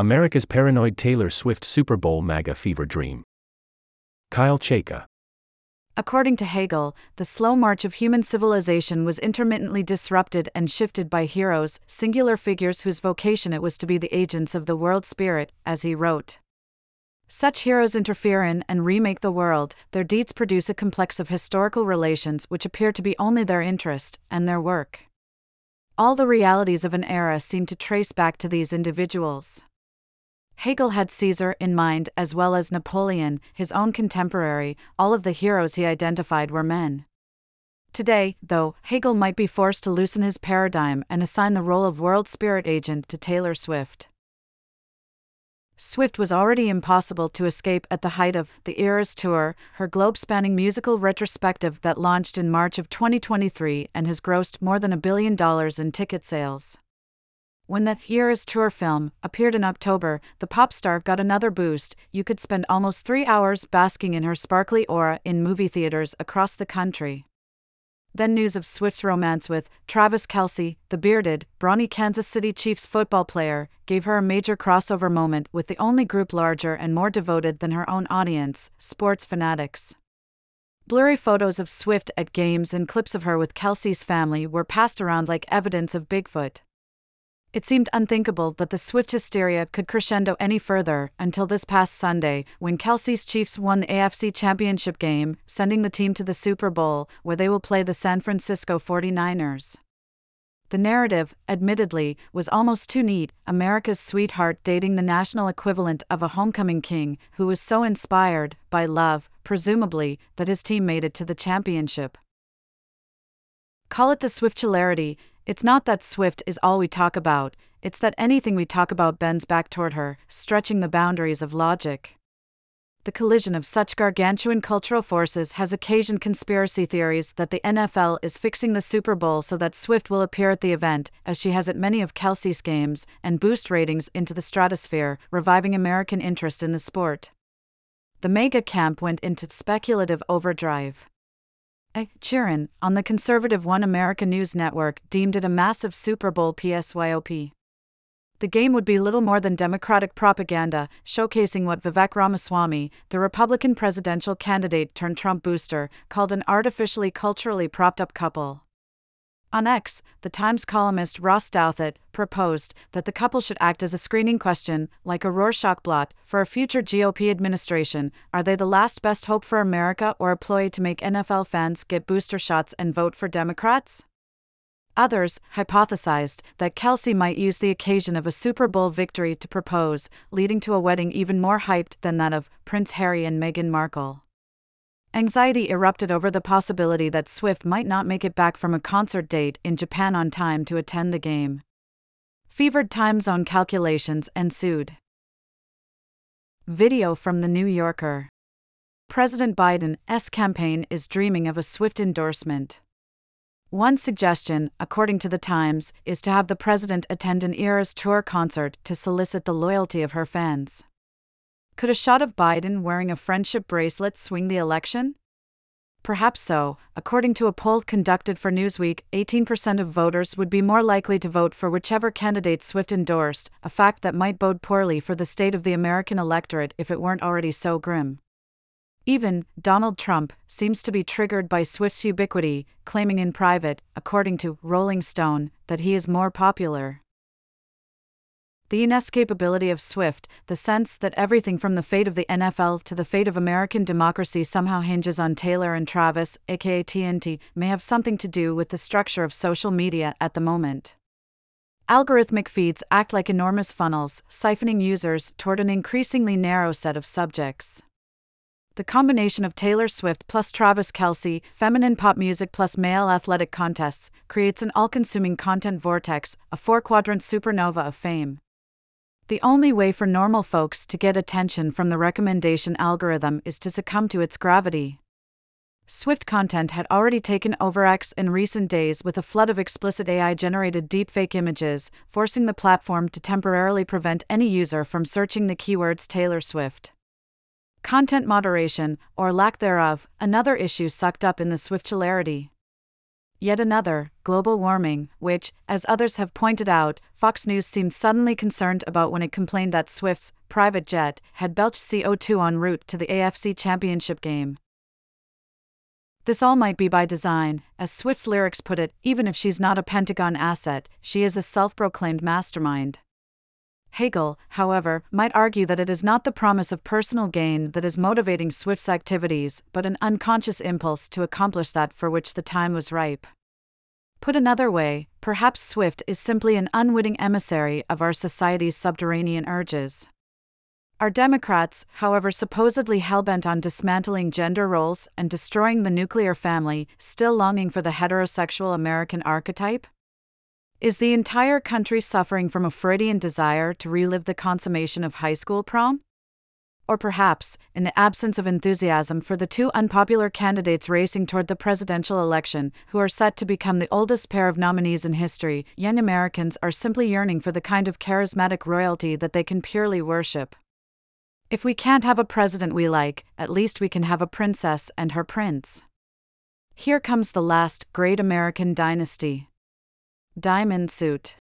America's paranoid Taylor Swift Super Bowl MAGA fever dream. Kyle Chayka. According to Hegel, the slow march of human civilization was intermittently disrupted and shifted by heroes, singular figures whose vocation it was to be the agents of the world spirit, as he wrote. Such heroes interfere in and remake the world, their deeds produce a complex of historical relations which appear to be only their interest and their work. All the realities of an era seem to trace back to these individuals. Hegel had Caesar in mind as well as Napoleon, his own contemporary, all of the heroes he identified were men. Today, though, Hegel might be forced to loosen his paradigm and assign the role of world spirit agent to Taylor Swift. Swift was already impossible to escape at the height of the Eras Tour, her globe spanning musical retrospective that launched in March of 2023 and has grossed more than a billion dollars in ticket sales. When the Eras Tour film appeared in October, the pop star got another boost. You could spend almost three hours basking in her sparkly aura in movie theaters across the country. Then news of Swift's romance with Travis Kelce, the bearded, brawny Kansas City Chiefs football player, gave her a major crossover moment with the only group larger and more devoted than her own audience, sports fanatics. Blurry photos of Swift at games and clips of her with Kelce's family were passed around like evidence of Bigfoot. It seemed unthinkable that the Swift hysteria could crescendo any further until this past Sunday, when Kelce's Chiefs won the AFC Championship game, sending the team to the Super Bowl, where they will play the San Francisco 49ers. The narrative, admittedly, was almost too neat America's sweetheart dating the national equivalent of a homecoming king who was so inspired by love, presumably, that his team made it to the championship. Call it the Swiftularity, it's not that Swift is all we talk about, it's that anything we talk about bends back toward her, stretching the boundaries of logic. The collision of such gargantuan cultural forces has occasioned conspiracy theories that the NFL is fixing the Super Bowl so that Swift will appear at the event, as she has at many of Kelce's games, and boost ratings into the stratosphere, reviving American interest in the sport. The MAGA camp went into speculative overdrive. A. Sheeran, on the conservative One America News Network, deemed it a massive Super Bowl PSYOP. The game would be little more than Democratic propaganda, showcasing what Vivek Ramaswamy, the Republican presidential candidate turned Trump booster, called an artificially culturally propped up couple. On X, the Times columnist Ross Douthat proposed that the couple should act as a screening question, like a Rorschach blot, for a future GOP administration. Are they the last best hope for America or a ploy to make NFL fans get booster shots and vote for Democrats? Others hypothesized that Kelce might use the occasion of a Super Bowl victory to propose, leading to a wedding even more hyped than that of Prince Harry and Meghan Markle. Anxiety erupted over the possibility that Swift might not make it back from a concert date in Japan on time to attend the game. Fevered time zone calculations ensued. Video from The New Yorker President Biden's campaign is dreaming of a Swift endorsement. One suggestion, according to The Times, is to have the president attend an Eras Tour concert to solicit the loyalty of her fans. Could a shot of Biden wearing a friendship bracelet swing the election? Perhaps so. According to a poll conducted for Newsweek, 18% of voters would be more likely to vote for whichever candidate Swift endorsed, a fact that might bode poorly for the state of the American electorate if it weren't already so grim. Even Donald Trump seems to be triggered by Swift's ubiquity, claiming in private, according to Rolling Stone, that he is more popular the inescapability of Swift, the sense that everything from the fate of the NFL to the fate of American democracy somehow hinges on Taylor and Travis, aka TNT, may have something to do with the structure of social media at the moment. Algorithmic feeds act like enormous funnels, siphoning users toward an increasingly narrow set of subjects. The combination of Taylor Swift plus Travis Kelce, feminine pop music plus male athletic contests, creates an all consuming content vortex, a four quadrant supernova of fame. The only way for normal folks to get attention from the recommendation algorithm is to succumb to its gravity. Swift content had already taken over X in recent days with a flood of explicit AI generated deepfake images, forcing the platform to temporarily prevent any user from searching the keywords Taylor Swift. Content moderation, or lack thereof, another issue sucked up in the Swiftularity. Yet another, global warming, which, as others have pointed out, Fox News seemed suddenly concerned about when it complained that Swift's private jet had belched CO2 en route to the AFC Championship game. This all might be by design, as Swift's lyrics put it even if she's not a Pentagon asset, she is a self proclaimed mastermind. Hegel, however, might argue that it is not the promise of personal gain that is motivating Swift's activities, but an unconscious impulse to accomplish that for which the time was ripe. Put another way, perhaps Swift is simply an unwitting emissary of our society's subterranean urges. Are Democrats, however supposedly hellbent on dismantling gender roles and destroying the nuclear family, still longing for the heterosexual American archetype? Is the entire country suffering from a Freudian desire to relive the consummation of high school prom? Or perhaps, in the absence of enthusiasm for the two unpopular candidates racing toward the presidential election, who are set to become the oldest pair of nominees in history, young Americans are simply yearning for the kind of charismatic royalty that they can purely worship. If we can't have a president we like, at least we can have a princess and her prince. Here comes the last great American dynasty. Diamond Suit